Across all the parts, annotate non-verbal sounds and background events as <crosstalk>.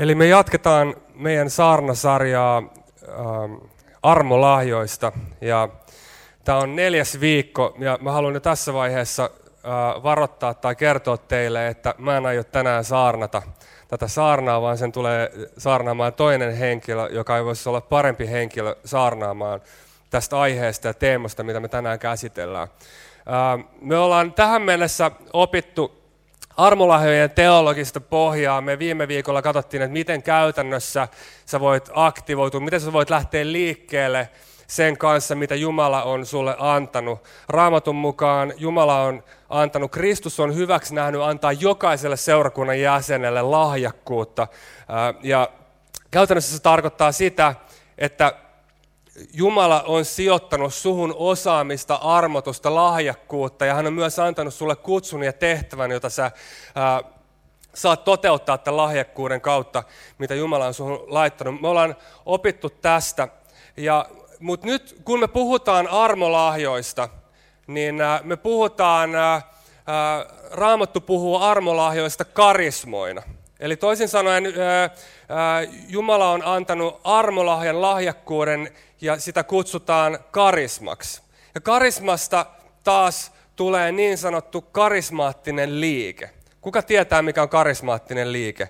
Eli me jatketaan meidän saarnasarjaa ähm, armolahjoista ja tämä on neljäs viikko ja mä haluan jo tässä vaiheessa äh, varoittaa tai kertoa teille, että mä en aio tänään saarnata tätä saarnaa, vaan sen tulee saarnaamaan toinen henkilö, joka ei voisi olla parempi henkilö saarnaamaan tästä aiheesta ja teemasta, mitä me tänään käsitellään. Äh, me ollaan tähän mennessä opittu armolahjojen teologista pohjaa. Me viime viikolla katsottiin, että miten käytännössä sä voit aktivoitua, miten sä voit lähteä liikkeelle sen kanssa, mitä Jumala on sulle antanut. Raamatun mukaan Jumala on antanut, Kristus on hyväksi nähnyt antaa jokaiselle seurakunnan jäsenelle lahjakkuutta. Ja käytännössä se tarkoittaa sitä, että Jumala on sijoittanut suhun osaamista, armotusta, lahjakkuutta ja hän on myös antanut sulle kutsun ja tehtävän, jota sä ää, saat toteuttaa tämän lahjakkuuden kautta, mitä Jumala on suhun laittanut. Me ollaan opittu tästä, ja, mutta nyt kun me puhutaan armolahjoista, niin ää, me puhutaan, ää, ää, Raamattu puhuu armolahjoista karismoina. Eli toisin sanoen Jumala on antanut armolahjan lahjakkuuden ja sitä kutsutaan karismaksi. Ja karismasta taas tulee niin sanottu karismaattinen liike. Kuka tietää, mikä on karismaattinen liike?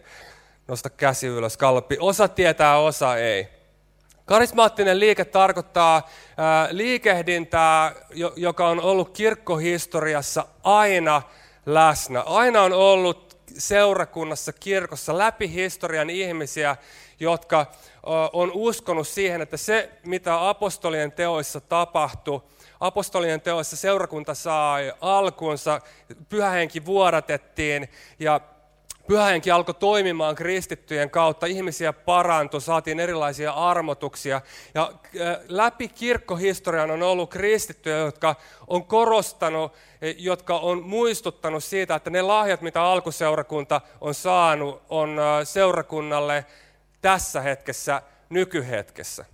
Nosta käsi ylös, kalpi. Osa tietää, osa ei. Karismaattinen liike tarkoittaa liikehdintää, joka on ollut kirkkohistoriassa aina läsnä. Aina on ollut seurakunnassa, kirkossa, läpi historian ihmisiä, jotka on uskonut siihen, että se, mitä apostolien teoissa tapahtui, apostolien teoissa seurakunta sai alkuunsa, pyhähenki vuodatettiin ja Pyhähenki alkoi toimimaan kristittyjen kautta, ihmisiä parantui, saatiin erilaisia armotuksia. Ja läpi kirkkohistorian on ollut kristittyjä, jotka on korostanut, e, jotka on muistuttanut siitä, että ne lahjat, mitä alkuseurakunta on saanut, on seurakunnalle tässä hetkessä, nykyhetkessä.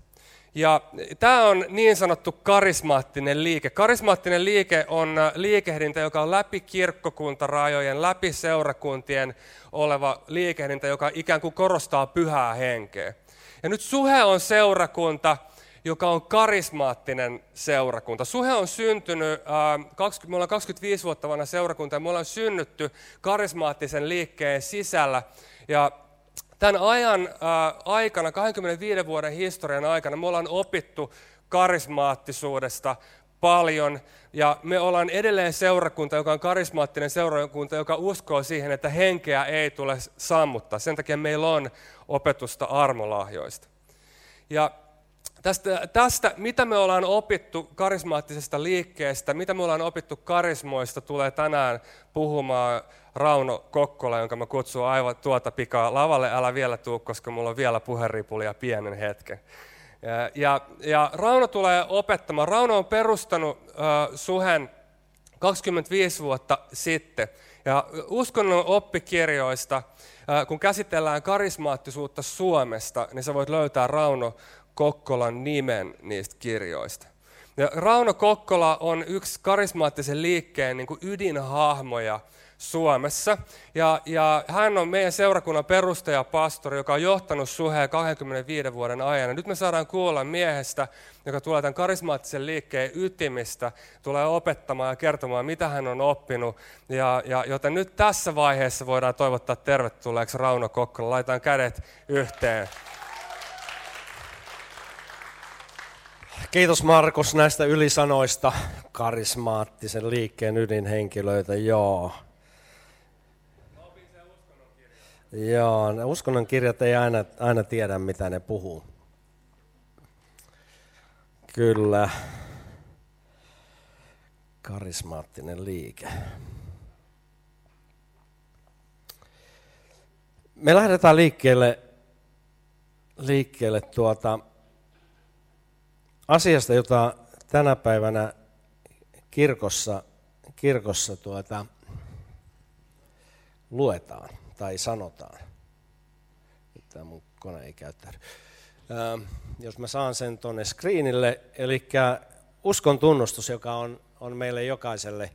Ja tämä on niin sanottu karismaattinen liike. Karismaattinen liike on äh, liikehdintä, joka on läpi kirkkokuntarajojen, läpi seurakuntien oleva liikehdintä, joka ikään kuin korostaa pyhää henkeä. Ja nyt Suhe on seurakunta, joka on karismaattinen seurakunta. Suhe on syntynyt, äh, 20, me ollaan 25 vuotta vanha seurakunta ja me ollaan synnytty karismaattisen liikkeen sisällä. Ja Tämän ajan ää, aikana, 25 vuoden historian aikana, me ollaan opittu karismaattisuudesta paljon, ja me ollaan edelleen seurakunta, joka on karismaattinen seurakunta, joka uskoo siihen, että henkeä ei tule sammuttaa. Sen takia meillä on opetusta armolahjoista. Ja tästä, tästä, mitä me ollaan opittu karismaattisesta liikkeestä, mitä me ollaan opittu karismoista, tulee tänään puhumaan Rauno Kokkola, jonka mä kutsun aivan tuota pikaa lavalle. Älä vielä tuu, koska mulla on vielä puheripulia pienen hetken. Ja, ja Rauno tulee opettamaan. Rauno on perustanut uh, Suhen 25 vuotta sitten. Ja uskonnon oppikirjoista, uh, kun käsitellään karismaattisuutta Suomesta, niin sä voit löytää Rauno Kokkolan nimen niistä kirjoista. Ja Rauno Kokkola on yksi karismaattisen liikkeen niin kuin ydinhahmoja Suomessa. Ja, ja hän on meidän seurakunnan perustajapastori, joka on johtanut suheen 25 vuoden ajan. Ja nyt me saadaan kuulla miehestä, joka tulee tämän karismaattisen liikkeen ytimistä, tulee opettamaan ja kertomaan, mitä hän on oppinut. Ja, ja, joten nyt tässä vaiheessa voidaan toivottaa tervetulleeksi Rauno Kokkola. Laitan kädet yhteen. Kiitos Markus näistä ylisanoista. Karismaattisen liikkeen ydinhenkilöitä, joo. Joo, uskonnon kirjat ei aina, aina tiedä, mitä ne puhuu. Kyllä. Karismaattinen liike. Me lähdetään liikkeelle, liikkeelle tuota, asiasta, jota tänä päivänä kirkossa, kirkossa tuota, luetaan tai sanotaan. Tämä mun kone ei käyttäydy. Ähm, jos mä saan sen tuonne screenille, eli uskon tunnustus, joka on, on meille jokaiselle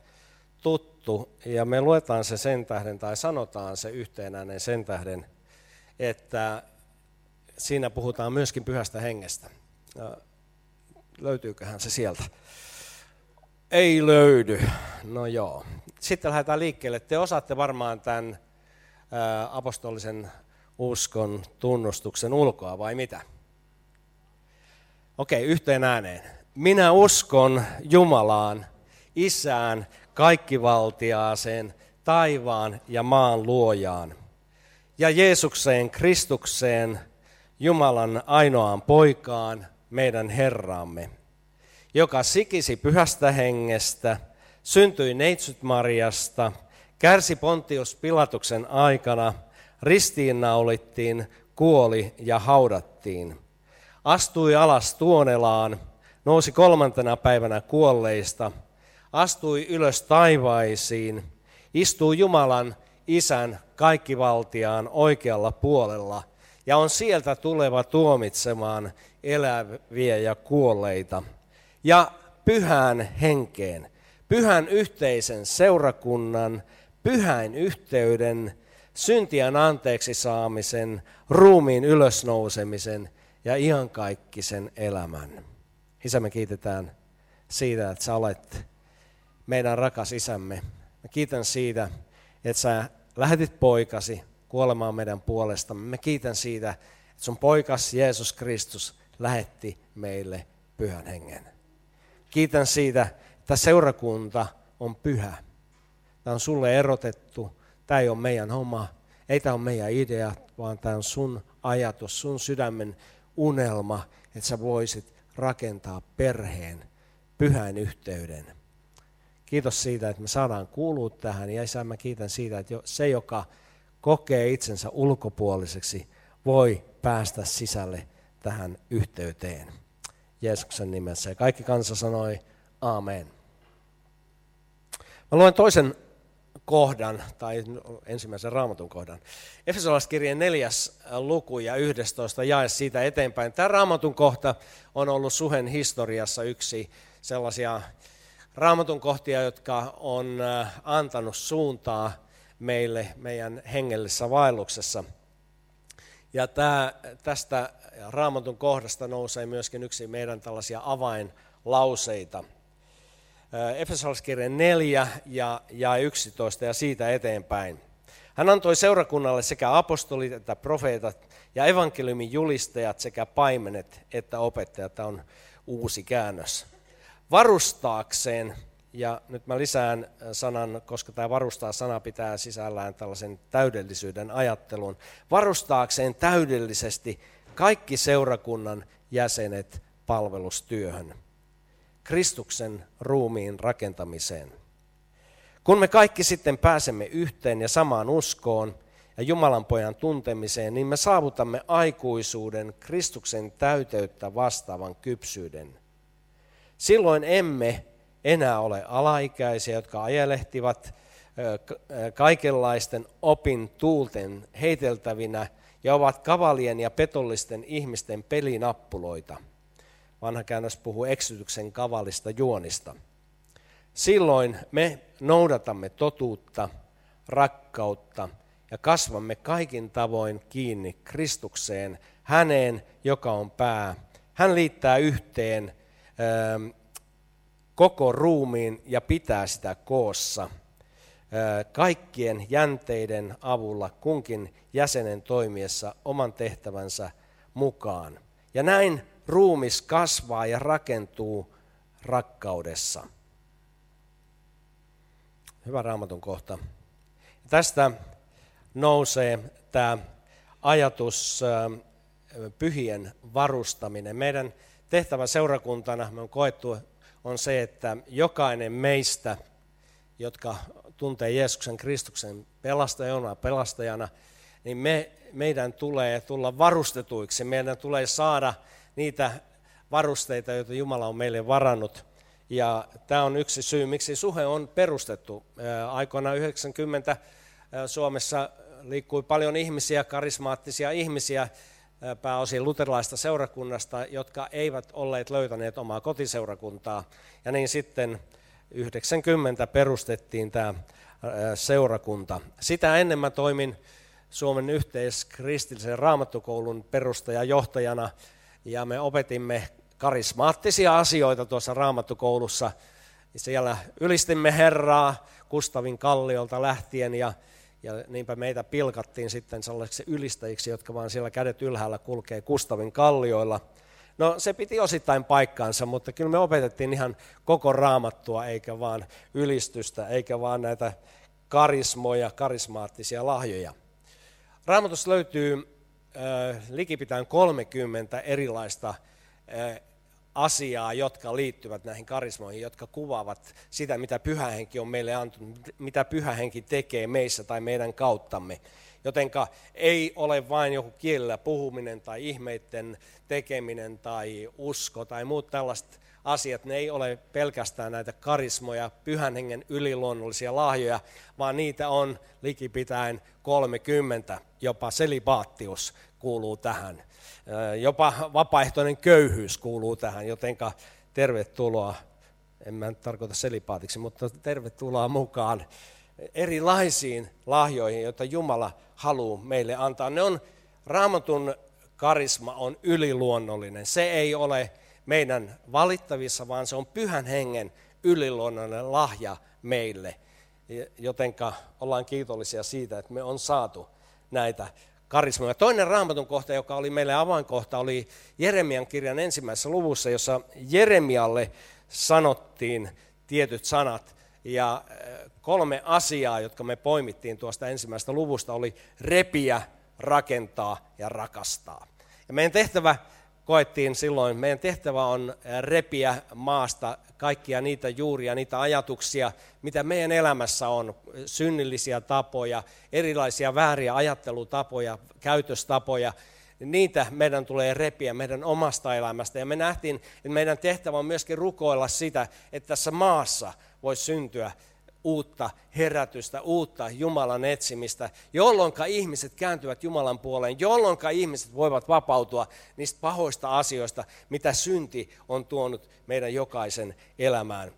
tuttu, ja me luetaan se sen tähden, tai sanotaan se yhteenäinen sen tähden, että siinä puhutaan myöskin pyhästä hengestä. Löytyyköhän se sieltä? Ei löydy. No joo. Sitten lähdetään liikkeelle. Te osaatte varmaan tämän apostolisen uskon tunnustuksen ulkoa, vai mitä? Okei, yhteen ääneen. Minä uskon Jumalaan, Isään, kaikkivaltiaaseen, taivaan ja maan luojaan, ja Jeesukseen Kristukseen, Jumalan ainoaan poikaan, meidän Herramme, joka sikisi pyhästä hengestä, syntyi Neitsyt Mariasta, kärsi Pontius Pilatuksen aikana, ristiinnaulittiin, kuoli ja haudattiin. Astui alas tuonelaan, nousi kolmantena päivänä kuolleista, astui ylös taivaisiin, istui Jumalan isän kaikkivaltiaan oikealla puolella ja on sieltä tuleva tuomitsemaan eläviä ja kuolleita. Ja pyhän henkeen, pyhän yhteisen seurakunnan, pyhän yhteyden, syntien anteeksi saamisen, ruumiin ylösnousemisen ja iankaikkisen elämän. Isä, me kiitetään siitä, että sä olet meidän rakas isämme. Mä kiitän siitä, että sä lähetit poikasi kuolemaan meidän puolestamme. Me kiitän siitä, että sun poikas Jeesus Kristus lähetti meille pyhän hengen. Kiitän siitä, että seurakunta on pyhä. Tämä on sulle erotettu. Tämä ei ole meidän homma. Ei tämä ole meidän idea, vaan tämä on sun ajatus, sun sydämen unelma, että sä voisit rakentaa perheen, pyhän yhteyden. Kiitos siitä, että me saadaan kuulua tähän. Ja isä, mä kiitän siitä, että se, joka kokee itsensä ulkopuoliseksi, voi päästä sisälle tähän yhteyteen. Jeesuksen nimessä. Ja kaikki kansa sanoi Amen. Mä luen toisen kohdan, tai ensimmäisen raamatun kohdan. Efesolaiskirjeen neljäs luku ja 11 jae siitä eteenpäin. Tämä raamatun kohta on ollut Suhen historiassa yksi sellaisia raamatun kohtia, jotka on äh, antanut suuntaa meille meidän hengellisessä vaelluksessa. Ja tämä, tästä raamatun kohdasta nousee myöskin yksi meidän tällaisia avainlauseita. Efesolaiskirjan 4 ja, ja 11 ja siitä eteenpäin. Hän antoi seurakunnalle sekä apostolit että profeetat ja evankeliumin julistajat sekä paimenet että opettajat. Tämä on uusi käännös. Varustaakseen ja nyt mä lisään sanan, koska tämä varustaa sana pitää sisällään tällaisen täydellisyyden ajattelun. Varustaakseen täydellisesti kaikki seurakunnan jäsenet palvelustyöhön. Kristuksen ruumiin rakentamiseen. Kun me kaikki sitten pääsemme yhteen ja samaan uskoon ja Jumalan pojan tuntemiseen, niin me saavutamme aikuisuuden Kristuksen täyteyttä vastaavan kypsyyden. Silloin emme enää ole alaikäisiä, jotka ajelehtivat kaikenlaisten opin tuulten heiteltävinä ja ovat kavalien ja petollisten ihmisten pelinappuloita. Vanha käännös puhuu eksytyksen kavalista juonista. Silloin me noudatamme totuutta, rakkautta ja kasvamme kaikin tavoin kiinni Kristukseen, häneen, joka on pää. Hän liittää yhteen koko ruumiin ja pitää sitä koossa kaikkien jänteiden avulla kunkin jäsenen toimiessa oman tehtävänsä mukaan. Ja näin ruumis kasvaa ja rakentuu rakkaudessa. Hyvä raamatun kohta. Tästä nousee tämä ajatus pyhien varustaminen. Meidän tehtävä seurakuntana, me on koettu on se, että jokainen meistä, jotka tuntee Jeesuksen Kristuksen pelastajana, pelastajana, niin me, meidän tulee tulla varustetuiksi. Meidän tulee saada niitä varusteita, joita Jumala on meille varannut. Ja tämä on yksi syy, miksi suhe on perustettu. Aikoina 90 Suomessa liikkui paljon ihmisiä, karismaattisia ihmisiä, pääosin luterilaista seurakunnasta, jotka eivät olleet löytäneet omaa kotiseurakuntaa. Ja niin sitten 90 perustettiin tämä seurakunta. Sitä ennen mä toimin Suomen yhteiskristillisen raamattukoulun perustajajohtajana ja me opetimme karismaattisia asioita tuossa raamattukoulussa. Siellä ylistimme Herraa Kustavin kalliolta lähtien ja, ja niinpä meitä pilkattiin sitten sellaisiksi ylistäjiksi, jotka vaan siellä kädet ylhäällä kulkee Kustavin kallioilla. No se piti osittain paikkaansa, mutta kyllä me opetettiin ihan koko raamattua, eikä vaan ylistystä, eikä vaan näitä karismoja, karismaattisia lahjoja. Raamatussa löytyy likipitään 30 erilaista asiaa, jotka liittyvät näihin karismoihin, jotka kuvaavat sitä, mitä pyhähenki on meille antanut, mitä pyhähenki tekee meissä tai meidän kauttamme. Jotenka ei ole vain joku kielellä puhuminen tai ihmeiden tekeminen tai usko tai muut tällaiset asiat, ne ei ole pelkästään näitä karismoja, pyhän hengen yliluonnollisia lahjoja, vaan niitä on likipitäen 30, jopa selibaattius kuuluu tähän. Jopa vapaaehtoinen köyhyys kuuluu tähän, jotenka tervetuloa, en mä tarkoita selipaatiksi, mutta tervetuloa mukaan erilaisiin lahjoihin, joita Jumala haluaa meille antaa. Ne on, raamatun karisma on yliluonnollinen. Se ei ole meidän valittavissa, vaan se on pyhän hengen yliluonnollinen lahja meille. Jotenka ollaan kiitollisia siitä, että me on saatu näitä karismoja. Toinen raamatun kohta, joka oli meille avainkohta, oli Jeremian kirjan ensimmäisessä luvussa, jossa Jeremialle sanottiin tietyt sanat. Ja kolme asiaa, jotka me poimittiin tuosta ensimmäisestä luvusta, oli repiä, rakentaa ja rakastaa. Ja meidän tehtävä koettiin silloin, meidän tehtävä on repiä maasta kaikkia niitä juuria, niitä ajatuksia, mitä meidän elämässä on, synnillisiä tapoja, erilaisia vääriä ajattelutapoja, käytöstapoja, niitä meidän tulee repiä meidän omasta elämästä. Ja me nähtiin, että meidän tehtävä on myöskin rukoilla sitä, että tässä maassa voisi syntyä uutta herätystä, uutta Jumalan etsimistä, jolloin ihmiset kääntyvät Jumalan puoleen, jolloin ihmiset voivat vapautua niistä pahoista asioista, mitä synti on tuonut meidän jokaisen elämään.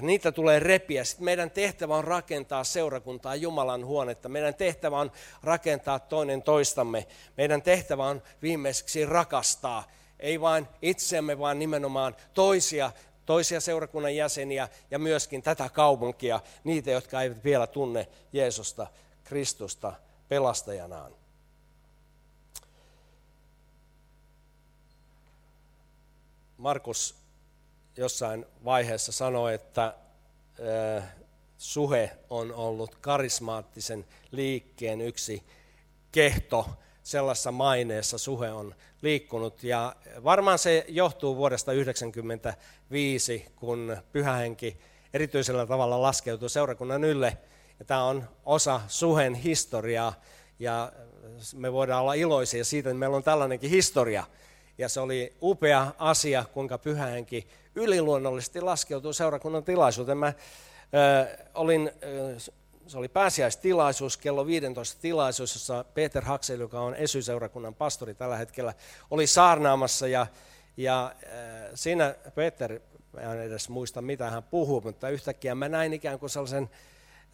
Niitä tulee repiä. Sitten meidän tehtävä on rakentaa seurakuntaa Jumalan huonetta. Meidän tehtävä on rakentaa toinen toistamme. Meidän tehtävä on viimeiseksi rakastaa. Ei vain itseämme, vaan nimenomaan toisia toisia seurakunnan jäseniä ja myöskin tätä kaupunkia, niitä, jotka eivät vielä tunne Jeesusta, Kristusta pelastajanaan. Markus jossain vaiheessa sanoi, että suhe on ollut karismaattisen liikkeen yksi kehto. Sellaisessa maineessa suhe on liikkunut. Ja varmaan se johtuu vuodesta 1995, kun pyhähenki erityisellä tavalla laskeutui seurakunnan ylle. Ja tämä on osa suhen historiaa ja me voidaan olla iloisia siitä, että meillä on tällainenkin historia. Ja se oli upea asia, kuinka pyhähenki yliluonnollisesti laskeutui seurakunnan tilaisuuteen. Mä äh, olin äh, se oli pääsiäistilaisuus, kello 15 tilaisuus, jossa Peter Haksel, joka on esyseurakunnan pastori tällä hetkellä, oli saarnaamassa ja, ja äh, siinä Peter, en edes muista mitä hän puhuu, mutta yhtäkkiä mä näin ikään kuin sellaisen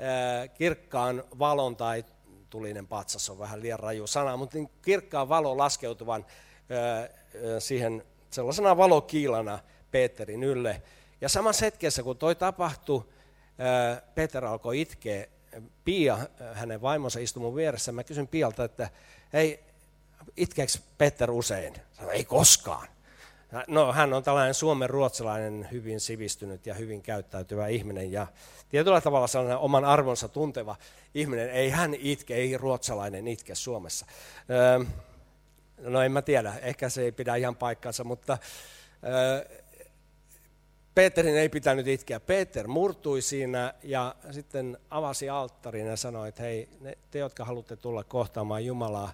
äh, kirkkaan valon tai tulinen patsas on vähän liian raju sana, mutta niin kirkkaan valon laskeutuvan äh, äh, siihen sellaisena valokiilana Peterin ylle. Ja samassa hetkessä, kun toi tapahtui, äh, Peter alkoi itkeä Pia, hänen vaimonsa istui mun vieressä. Mä kysyn Pialta, että hei, itkeekö Petter usein? Sano, ei koskaan. No, hän on tällainen suomen ruotsalainen, hyvin sivistynyt ja hyvin käyttäytyvä ihminen ja tietyllä tavalla sellainen oman arvonsa tunteva ihminen. Ei hän itke, ei ruotsalainen itke Suomessa. Öö, no en mä tiedä, ehkä se ei pidä ihan paikkansa, mutta öö, Peterin ei pitänyt itkeä. Peter murtui siinä ja sitten avasi alttarin ja sanoi, että hei, te jotka haluatte tulla kohtaamaan Jumalaa.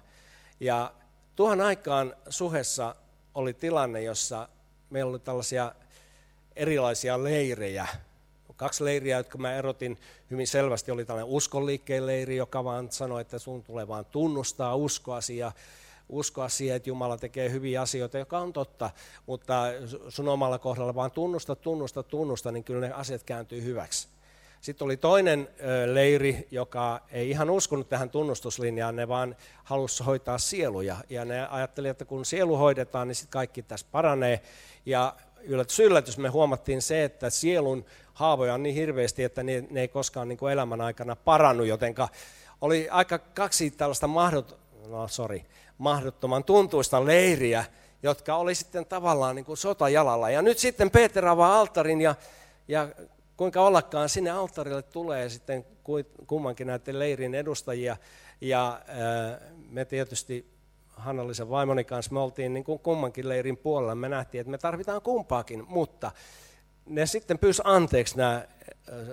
Ja tuohon aikaan suhessa oli tilanne, jossa meillä oli tällaisia erilaisia leirejä. Kaksi leiriä, jotka mä erotin hyvin selvästi, oli tällainen uskonliikkeen leiri, joka vaan sanoi, että sun tulee vaan tunnustaa uskoasi ja uskoa siihen, että Jumala tekee hyviä asioita, joka on totta, mutta sun omalla kohdalla vaan tunnusta, tunnusta, tunnusta, niin kyllä ne asiat kääntyy hyväksi. Sitten oli toinen leiri, joka ei ihan uskonut tähän tunnustuslinjaan, ne vaan halusi hoitaa sieluja. Ja ne ajatteli, että kun sielu hoidetaan, niin sitten kaikki tässä paranee. Ja yllätys, yllätys, me huomattiin se, että sielun haavoja on niin hirveästi, että ne, ne ei koskaan niin kuin elämän aikana parannu, jotenka oli aika kaksi tällaista mahdot, no, sorry, mahdottoman tuntuista leiriä, jotka oli sitten tavallaan niin kuin sotajalalla. Ja nyt sitten Peter avaa alttarin ja, ja kuinka ollakaan sinne alttarille tulee sitten kummankin näiden leirin edustajia. Ja ää, me tietysti Hannallisen vaimoni kanssa me oltiin niin kuin kummankin leirin puolella. Me nähtiin, että me tarvitaan kumpaakin, mutta ne sitten pyysi anteeksi nämä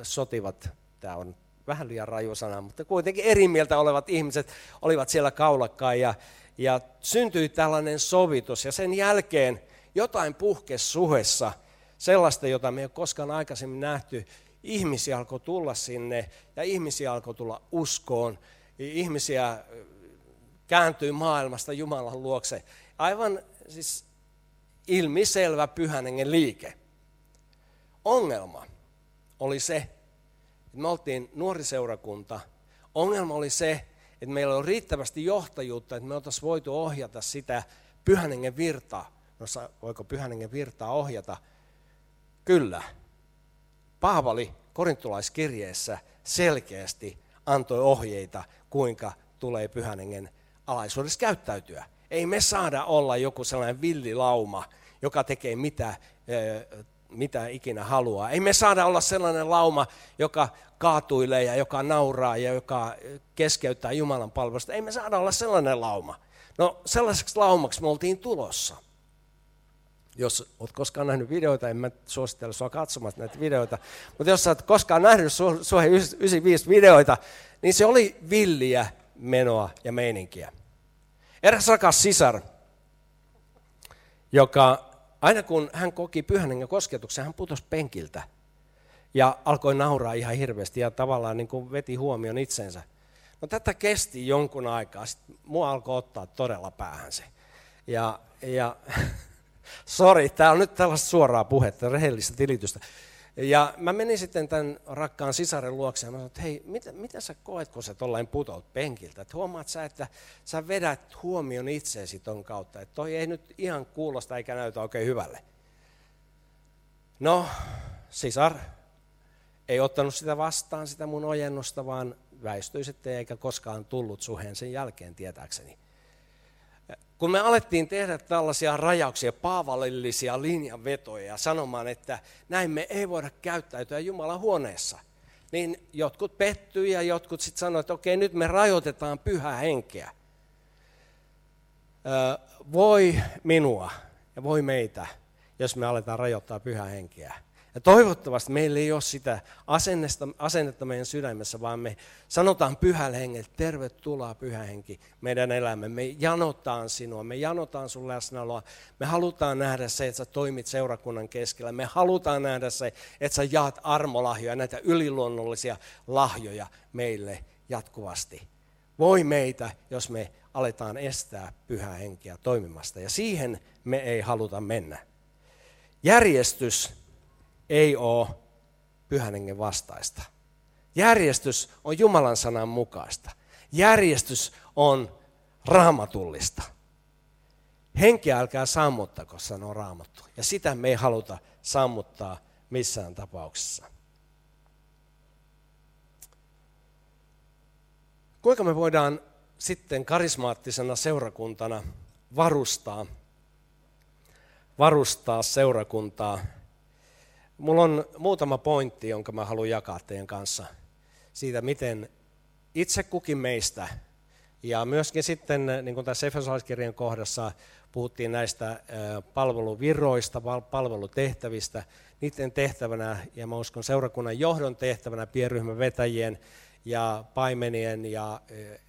sotivat, tämä on vähän liian raju sana, mutta kuitenkin eri mieltä olevat ihmiset olivat siellä kaulakkaan ja, ja syntyi tällainen sovitus ja sen jälkeen jotain puhkesi suhessa, sellaista, jota me ei ole koskaan aikaisemmin nähty. Ihmisiä alkoi tulla sinne ja ihmisiä alkoi tulla uskoon. Ihmisiä kääntyi maailmasta Jumalan luokse. Aivan siis ilmiselvä pyhänengen liike. Ongelma oli se, että me oltiin nuoriseurakunta. Ongelma oli se, että meillä oli riittävästi johtajuutta, että me oltaisiin voitu ohjata sitä pyhänengen virtaa. No voiko pyhänengen virtaa ohjata? Kyllä. Paavali korintulaiskirjeessä selkeästi antoi ohjeita, kuinka tulee pyhänengen alaisuudessa käyttäytyä. Ei me saada olla joku sellainen villilauma, joka tekee mitä, mitä ikinä haluaa. Ei me saada olla sellainen lauma, joka kaatuilee ja joka nauraa ja joka keskeyttää Jumalan palvelusta. Ei me saada olla sellainen lauma. No sellaiseksi laumaksi me oltiin tulossa. Jos olet koskaan nähnyt videoita, en mä suosittele sinua katsomaan näitä videoita, mutta jos olet koskaan nähnyt Suhe 95 videoita, niin se oli villiä menoa ja meininkiä. Eräs rakas sisar, joka aina kun hän koki pyhän hengen kosketuksen, hän putosi penkiltä ja alkoi nauraa ihan hirveästi ja tavallaan niin kuin veti huomion itsensä. No tätä kesti jonkun aikaa, sitten mua alkoi ottaa todella päähän se. Ja, ja <laughs> sori, tämä on nyt tällaista suoraa puhetta, rehellistä tilitystä. Ja mä menin sitten tämän rakkaan sisaren luokse ja mä sanoin, että hei, mitä, mitä sä koet, kun sä tollain putot penkiltä? Että huomaat sä, että sä vedät huomion itseesi ton kautta, että toi ei nyt ihan kuulosta eikä näytä oikein hyvälle. No, sisar ei ottanut sitä vastaan, sitä mun ojennusta, vaan väistyi sitten eikä koskaan tullut suheen sen jälkeen tietääkseni kun me alettiin tehdä tällaisia rajauksia, paavallillisia linjanvetoja sanomaan, että näin me ei voida käyttäytyä Jumalan huoneessa, niin jotkut pettyi ja jotkut sitten sanoivat, että okei, nyt me rajoitetaan pyhää henkeä. Voi minua ja voi meitä, jos me aletaan rajoittaa pyhää henkeä. Ja toivottavasti meillä ei ole sitä asennetta, asennetta meidän sydämessä, vaan me sanotaan pyhälle hengelle, tervetuloa pyhä henki meidän elämä. Me janotaan sinua, me janotaan sun läsnäoloa. Me halutaan nähdä se, että sä toimit seurakunnan keskellä. Me halutaan nähdä se, että sä jaat armolahjoja, näitä yliluonnollisia lahjoja meille jatkuvasti. Voi meitä, jos me aletaan estää pyhää henkeä toimimasta. Ja siihen me ei haluta mennä. Järjestys ei ole pyhän hengen vastaista. Järjestys on Jumalan sanan mukaista. Järjestys on raamatullista. Henkeä älkää sammuttako, sanoo raamattu. Ja sitä me ei haluta sammuttaa missään tapauksessa. Kuinka me voidaan sitten karismaattisena seurakuntana varustaa, varustaa seurakuntaa Mulla on muutama pointti, jonka mä haluan jakaa teidän kanssa siitä, miten itse kukin meistä ja myöskin sitten, niin kuin tässä Efesolaiskirjan kohdassa puhuttiin näistä palveluvirroista, palvelutehtävistä, niiden tehtävänä, ja mä uskon seurakunnan johdon tehtävänä, pienryhmän vetäjien ja paimenien ja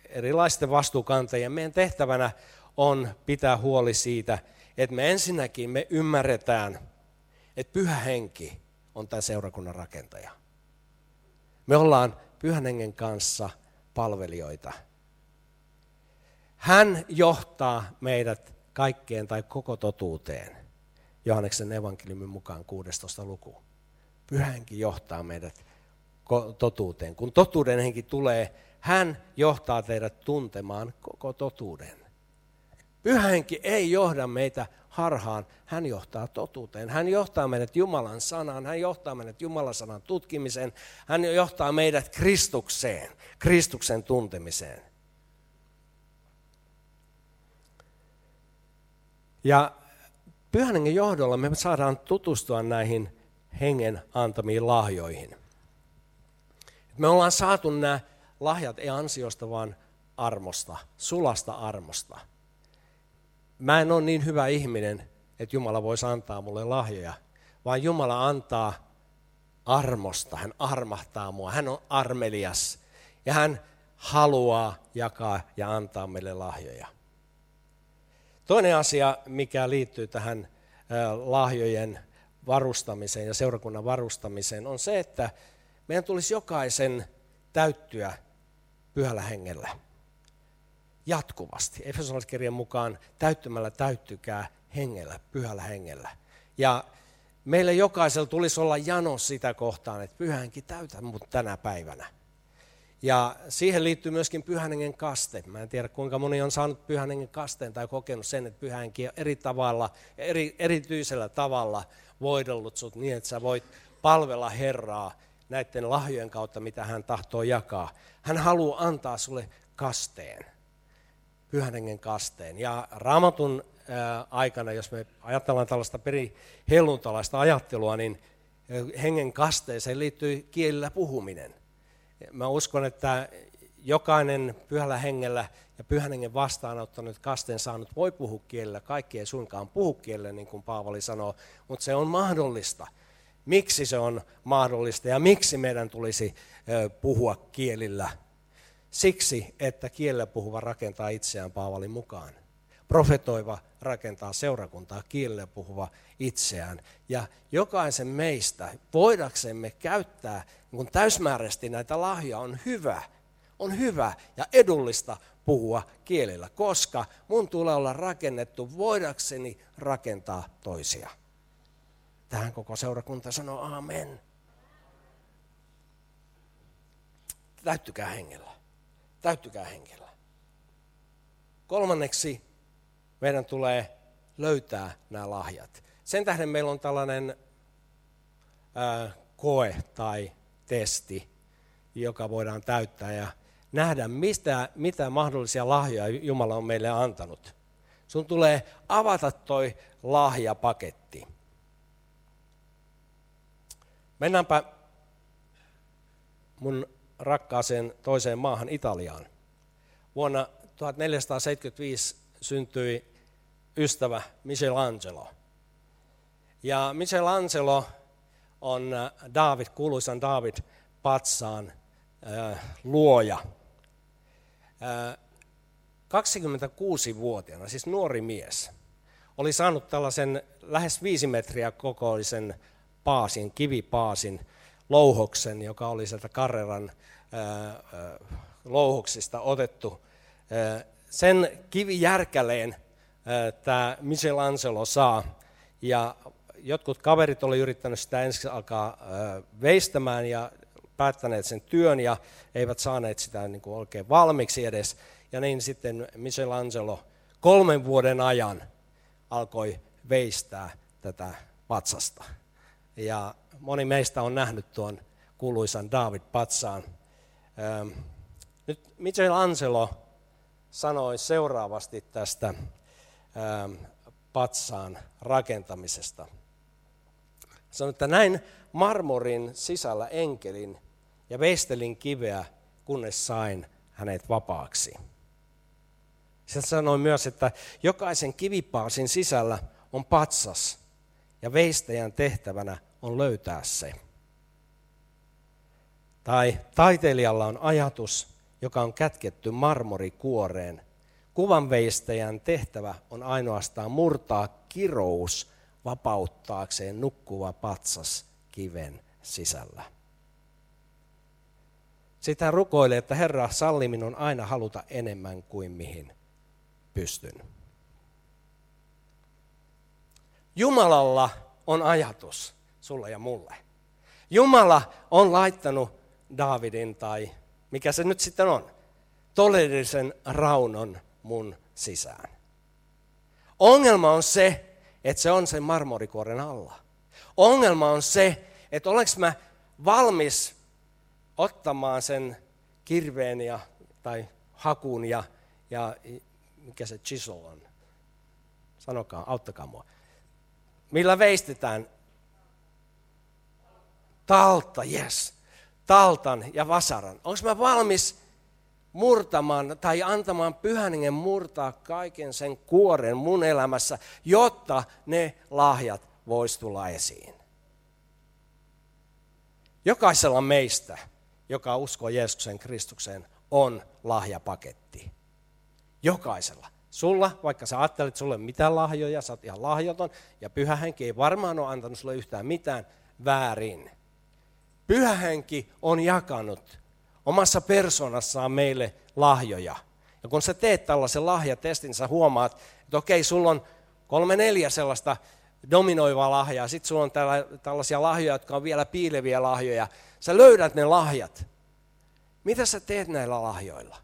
erilaisten vastuukantajien, meidän tehtävänä on pitää huoli siitä, että me ensinnäkin me ymmärretään, että pyhä henki on tämä seurakunnan rakentaja. Me ollaan pyhän hengen kanssa palvelijoita. Hän johtaa meidät kaikkeen tai koko totuuteen. Johanneksen evankeliumin mukaan 16. luku. Pyhänkin johtaa meidät totuuteen. Kun totuuden henki tulee, hän johtaa teidät tuntemaan koko totuuden. Pyhä henki ei johda meitä harhaan, hän johtaa totuuteen. Hän johtaa meidät Jumalan sanaan, hän johtaa meidät Jumalan sanan tutkimiseen, hän johtaa meidät Kristukseen, Kristuksen tuntemiseen. Ja pyhän hengen johdolla me saadaan tutustua näihin hengen antamiin lahjoihin. Me ollaan saatu nämä lahjat ei ansiosta, vaan armosta, sulasta armosta. Mä en ole niin hyvä ihminen, että Jumala voisi antaa mulle lahjoja, vaan Jumala antaa armosta. Hän armahtaa mua. Hän on armelias ja hän haluaa jakaa ja antaa meille lahjoja. Toinen asia, mikä liittyy tähän lahjojen varustamiseen ja seurakunnan varustamiseen, on se, että meidän tulisi jokaisen täyttyä pyhällä hengellä jatkuvasti. Efesolaiskirjan mukaan täyttymällä täyttykää hengellä, pyhällä hengellä. Ja meille jokaisella tulisi olla jano sitä kohtaan, että pyhänkin täytä mut tänä päivänä. Ja siihen liittyy myöskin pyhän hengen kaste. Mä en tiedä kuinka moni on saanut pyhän hengen kasteen tai kokenut sen, että pyhä henki on eri tavalla, eri, erityisellä tavalla voidellut sut niin, että sä voit palvella Herraa näiden lahjojen kautta, mitä hän tahtoo jakaa. Hän haluaa antaa sulle kasteen, pyhän hengen kasteen. Ja raamatun aikana, jos me ajatellaan tällaista perihelluntalaista ajattelua, niin hengen kasteeseen liittyy kielillä puhuminen. Mä uskon, että jokainen pyhällä hengellä ja pyhän hengen vastaanottanut kasteen saanut voi puhua kielellä. Kaikki ei suinkaan puhu kielellä, niin kuin Paavali sanoo, mutta se on mahdollista. Miksi se on mahdollista ja miksi meidän tulisi puhua kielillä? Siksi, että kielellä puhuva rakentaa itseään Paavalin mukaan. Profetoiva rakentaa seurakuntaa, kielellä puhuva itseään. Ja jokaisen meistä voidaksemme käyttää niin täysmääräisesti näitä lahjoja on hyvä, on hyvä ja edullista puhua kielellä, koska mun tulee olla rakennettu voidakseni rakentaa toisia. Tähän koko seurakunta sanoo amen. Täyttykää hengellä. Täyttykää hengellä. Kolmanneksi meidän tulee löytää nämä lahjat. Sen tähden meillä on tällainen ää, koe tai testi, joka voidaan täyttää ja nähdä, mistä, mitä mahdollisia lahjoja Jumala on meille antanut. Sun tulee avata toi lahjapaketti. Mennäänpä mun rakkaaseen toiseen maahan Italiaan. Vuonna 1475 syntyi ystävä Michelangelo. Ja Michelangelo on äh, David, kuuluisan David Patsaan äh, luoja. Äh, 26-vuotiaana, siis nuori mies, oli saanut tällaisen lähes viisi metriä kokoisen paasin, kivipaasin, louhoksen, joka oli sieltä Carreran äh, louhoksista otettu. Sen kivijärkäleen tämä Michelangelo saa, ja jotkut kaverit oli yrittänyt sitä ensin alkaa veistämään ja päättäneet sen työn ja eivät saaneet sitä niin kuin oikein valmiiksi edes. Ja niin sitten Michelangelo kolmen vuoden ajan alkoi veistää tätä patsasta. Ja moni meistä on nähnyt tuon kuuluisan David Patsaan. Nyt Michelangelo sanoi seuraavasti tästä patsaan rakentamisesta. Sanoi, että näin marmorin sisällä enkelin ja veistelin kiveä, kunnes sain hänet vapaaksi. Se sanoi myös, että jokaisen kivipaasin sisällä on patsas ja veistäjän tehtävänä on löytää se. Tai taiteilijalla on ajatus, joka on kätketty marmorikuoreen. Kuvanveistäjän tehtävä on ainoastaan murtaa kirous vapauttaakseen nukkuva patsas kiven sisällä. Sitä rukoilee, että Herra, salli minun aina haluta enemmän kuin mihin pystyn. Jumalalla on ajatus sulle ja mulle. Jumala on laittanut Davidin tai mikä se nyt sitten on, todellisen raunon mun sisään. Ongelma on se, että se on sen marmorikuoren alla. Ongelma on se, että olenko mä valmis ottamaan sen kirveen ja, tai hakun ja, ja mikä se chisel on. Sanokaa, auttakaa mua. Millä veistetään? Talta, yes. Taltan ja vasaran. Onko mä valmis murtamaan tai antamaan pyhäningen murtaa kaiken sen kuoren mun elämässä, jotta ne lahjat vois tulla esiin. Jokaisella meistä, joka uskoo Jeesuksen Kristukseen, on lahjapaketti. Jokaisella. Sulla, vaikka sä ajattelet sulle mitään lahjoja, sä oot ihan lahjoton, ja pyhä henki ei varmaan ole antanut sulle yhtään mitään väärin. Pyhä henki on jakanut omassa persoonassaan meille lahjoja. Ja kun sä teet tällaisen lahjatestin, sä huomaat, että okei, sulla on kolme neljä sellaista dominoivaa lahjaa, sitten sulla on tällaisia lahjoja, jotka on vielä piileviä lahjoja. Sä löydät ne lahjat. Mitä sä teet näillä lahjoilla?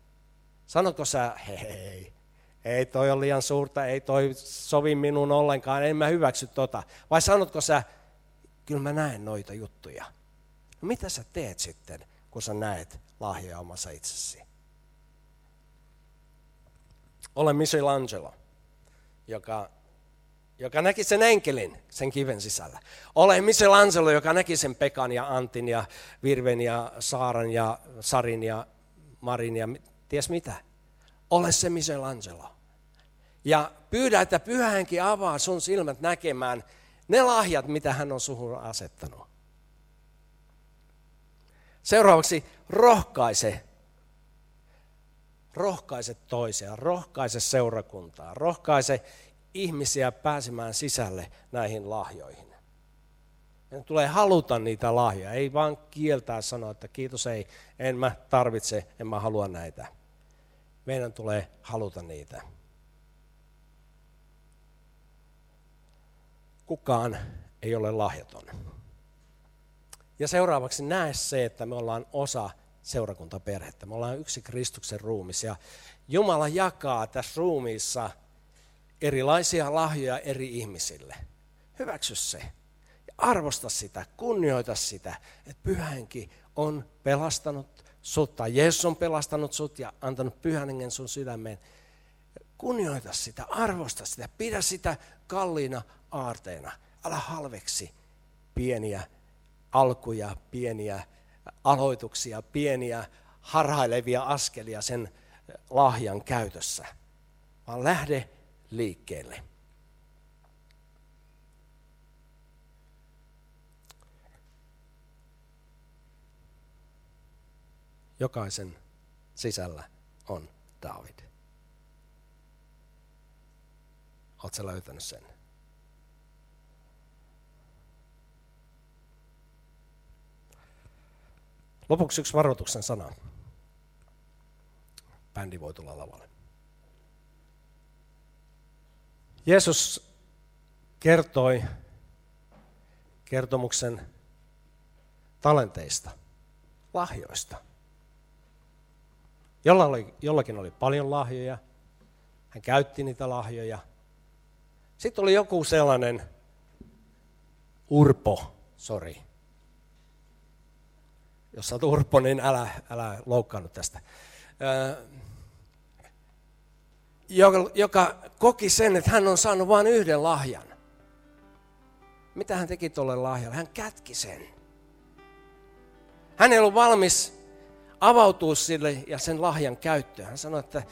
Sanotko sä, hei, ei toi on liian suurta, ei toi sovi minun ollenkaan, en mä hyväksy tota. Vai sanotko sä, kyllä mä näen noita juttuja. No mitä sä teet sitten, kun sä näet lahjoja omassa itsesi? Olen Michelangelo, joka, joka näki sen enkelin sen kiven sisällä. Olen Michelangelo, joka näki sen Pekan ja Antin ja Virven ja Saaran ja Sarin ja Marin ja ties mitä. Ole se Michelangelo. Ja pyydä, että pyhänkin avaa sun silmät näkemään ne lahjat, mitä hän on suhun asettanut. Seuraavaksi rohkaise. Rohkaise toisia, rohkaise seurakuntaa, rohkaise ihmisiä pääsemään sisälle näihin lahjoihin. Meidän tulee haluta niitä lahjoja, ei vaan kieltää sanoa, että kiitos ei, en mä tarvitse, en mä halua näitä. Meidän tulee haluta niitä. Kukaan ei ole lahjaton. Ja seuraavaksi näe se, että me ollaan osa seurakuntaperhettä. Me ollaan yksi Kristuksen ruumis ja Jumala jakaa tässä ruumiissa erilaisia lahjoja eri ihmisille. Hyväksy se. Ja arvosta sitä, kunnioita sitä, että pyhänkin on pelastanut sut, tai Jeesus on pelastanut sut ja antanut pyhän sun sydämeen. Kunnioita sitä, arvosta sitä, pidä sitä kalliina aarteena. Älä halveksi pieniä alkuja, pieniä aloituksia, pieniä harhailevia askelia sen lahjan käytössä, vaan lähde liikkeelle. Jokaisen sisällä on David. Oletko löytänyt sen? Lopuksi yksi varoituksen sana. Bändi voi tulla lavalle. Jeesus kertoi kertomuksen talenteista, lahjoista. Oli, jollakin oli paljon lahjoja, hän käytti niitä lahjoja. Sitten oli joku sellainen urpo, sori, jos olet urpo, niin älä, älä loukkaannut tästä. Joka, joka koki sen, että hän on saanut vain yhden lahjan. Mitä hän teki tuolle lahjalle? Hän kätki sen. Hän ei ollut valmis avautua sille ja sen lahjan käyttöön. Hän sanoi, että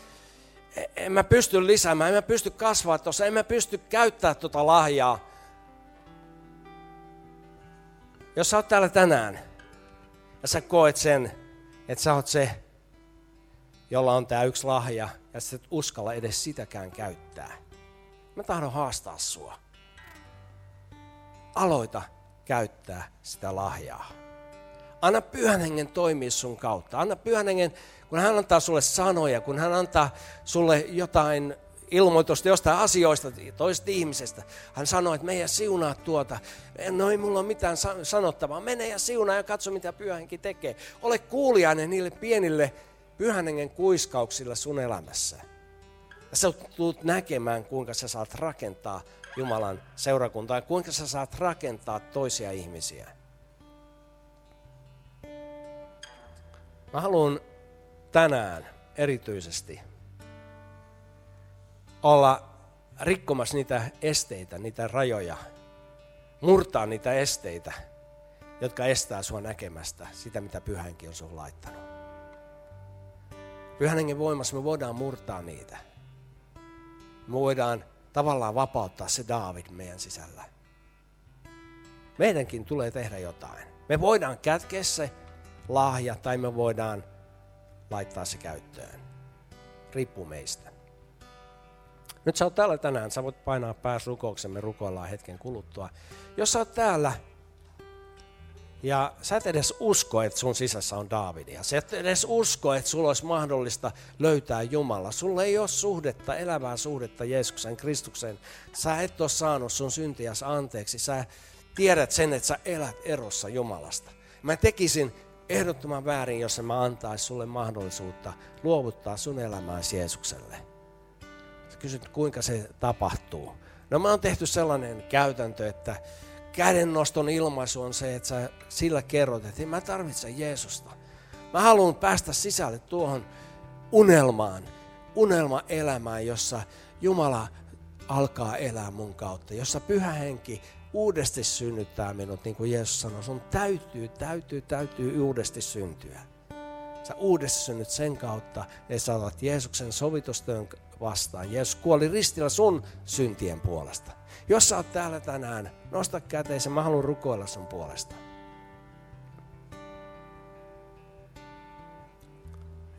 e, en mä pysty lisäämään, en mä pysty kasvaa tuossa, en mä pysty käyttämään tuota lahjaa. Jos sä oot täällä tänään ja sä koet sen, että sä oot se, jolla on tämä yksi lahja, ja sä et uskalla edes sitäkään käyttää. Mä tahdon haastaa sua. Aloita käyttää sitä lahjaa. Anna pyhän hengen toimia sun kautta. Anna pyhän hengen, kun hän antaa sulle sanoja, kun hän antaa sulle jotain ilmoitusta jostain asioista, toisesta ihmisestä. Hän sanoi, että meidän siunaa tuota. No ei mulla ole mitään sanottavaa. Mene ja siunaa ja katso, mitä pyhänkin tekee. Ole kuulijainen niille pienille pyhän hengen kuiskauksilla sun elämässä. Ja sä tulet näkemään, kuinka sä saat rakentaa Jumalan seurakuntaa, kuinka sä saat rakentaa toisia ihmisiä. Mä haluan tänään erityisesti olla rikkomassa niitä esteitä, niitä rajoja, murtaa niitä esteitä, jotka estää sua näkemästä sitä, mitä pyhänkin on sun laittanut. Pyhän hengen voimassa me voidaan murtaa niitä. Me voidaan tavallaan vapauttaa se Daavid meidän sisällä. Meidänkin tulee tehdä jotain. Me voidaan kätkeä se lahja tai me voidaan laittaa se käyttöön. Riippuu meistä. Nyt sä oot täällä tänään, sä voit painaa pääs rukouksemme, rukoillaan hetken kuluttua. Jos sä oot täällä ja sä et edes usko, että sun sisässä on Daavidia. Sä et edes usko, että sulla olisi mahdollista löytää Jumala. Sulla ei ole suhdetta, elävää suhdetta Jeesuksen, Kristuksen. Sä et ole saanut sun syntiäs anteeksi. Sä tiedät sen, että sä elät erossa Jumalasta. Mä tekisin ehdottoman väärin, jos mä antaisin sulle mahdollisuutta luovuttaa sun elämääsi Jeesukselle. Kysyt, kuinka se tapahtuu. No mä oon tehty sellainen käytäntö, että kädennoston ilmaisu on se, että sä sillä kerrot, että mä tarvitsen Jeesusta. Mä haluan päästä sisälle tuohon unelmaan, unelma-elämään, jossa Jumala alkaa elää mun kautta, jossa pyhä henki uudesti synnyttää minut, niin kuin Jeesus sanoi. Sun täytyy, täytyy, täytyy uudesti syntyä. Sä uudesti synnyt sen kautta, että sä otat Jeesuksen sovitustyön vastaan. Jeesus kuoli ristillä sun syntien puolesta. Jos sä oot täällä tänään, nosta käteisen, mä haluan rukoilla sun puolesta.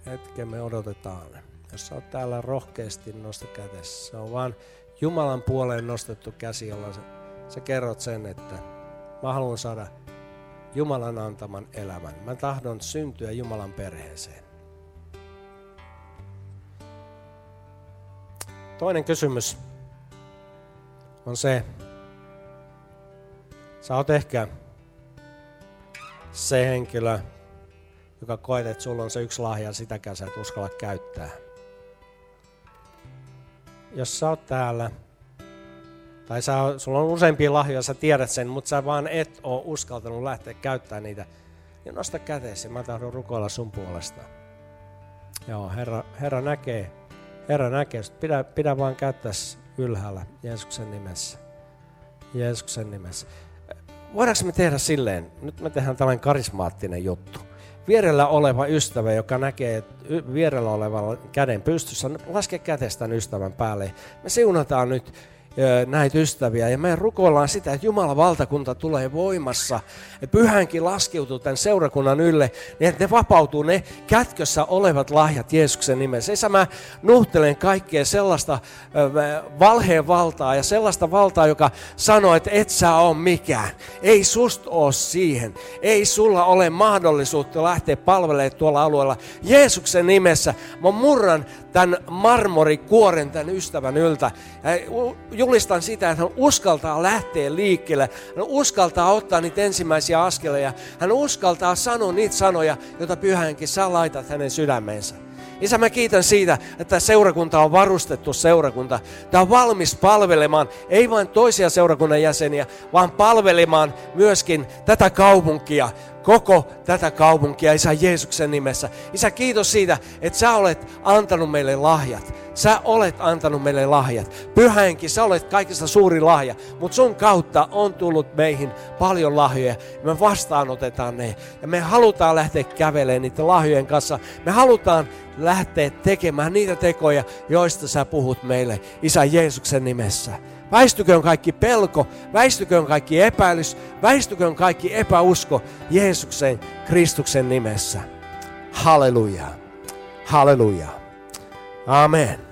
Hetken me odotetaan. Jos sä oot täällä rohkeasti, nosta käteessä. Se on vaan Jumalan puoleen nostettu käsi, jolla sä, sä kerrot sen, että mä haluan saada Jumalan antaman elämän. Mä tahdon syntyä Jumalan perheeseen. Toinen kysymys on se, sä oot ehkä se henkilö, joka koet, että sulla on se yksi lahja, sitäkään sä et uskalla käyttää. Jos sä oot täällä, tai sä, sulla on useampia lahjoja, sä tiedät sen, mutta sä vaan et oo uskaltanut lähteä käyttämään niitä, niin nosta käteesi, mä tahdon rukoilla sun puolesta. Joo, Herra, Herra näkee, Herra näkee, pidä, pidä vaan käyttää ylhäällä Jeesuksen nimessä. Jeesuksen nimessä. Voidaanko me tehdä silleen, nyt me tehdään tällainen karismaattinen juttu. Vierellä oleva ystävä, joka näkee vierellä olevan käden pystyssä, laske kätestään ystävän päälle. Me siunataan nyt näitä ystäviä. Ja me rukoillaan sitä, että Jumalan valtakunta tulee voimassa. Että pyhänkin laskeutuu tämän seurakunnan ylle, niin että ne vapautuu ne kätkössä olevat lahjat Jeesuksen nimessä. Isä, mä nuhtelen kaikkea sellaista valheen valtaa ja sellaista valtaa, joka sanoo, että et sä ole mikään. Ei sust ole siihen. Ei sulla ole mahdollisuutta lähteä palvelemaan tuolla alueella. Jeesuksen nimessä mä murran tämän marmorikuoren tämän ystävän yltä. Julistan sitä, että hän uskaltaa lähteä liikkeelle. Hän uskaltaa ottaa niitä ensimmäisiä askeleja. Hän uskaltaa sanoa niitä sanoja, joita pyhänkin sä laitat hänen sydämeensä. Isä, mä kiitän siitä, että seurakunta on varustettu seurakunta. Tämä on valmis palvelemaan, ei vain toisia seurakunnan jäseniä, vaan palvelemaan myöskin tätä kaupunkia, koko tätä kaupunkia, Isä Jeesuksen nimessä. Isä, kiitos siitä, että sä olet antanut meille lahjat. Sä olet antanut meille lahjat. Pyhänkin, sä olet kaikista suuri lahja, mutta sun kautta on tullut meihin paljon lahjoja. Me vastaanotetaan ne ja me halutaan lähteä kävelemään niiden lahjojen kanssa. Me halutaan lähteä tekemään niitä tekoja, joista sä puhut meille, Isä Jeesuksen nimessä. Väistyköön kaikki pelko, väistyköön kaikki epäilys, väistyköön kaikki epäusko Jeesuksen Kristuksen nimessä. Halleluja. Halleluja. Amen.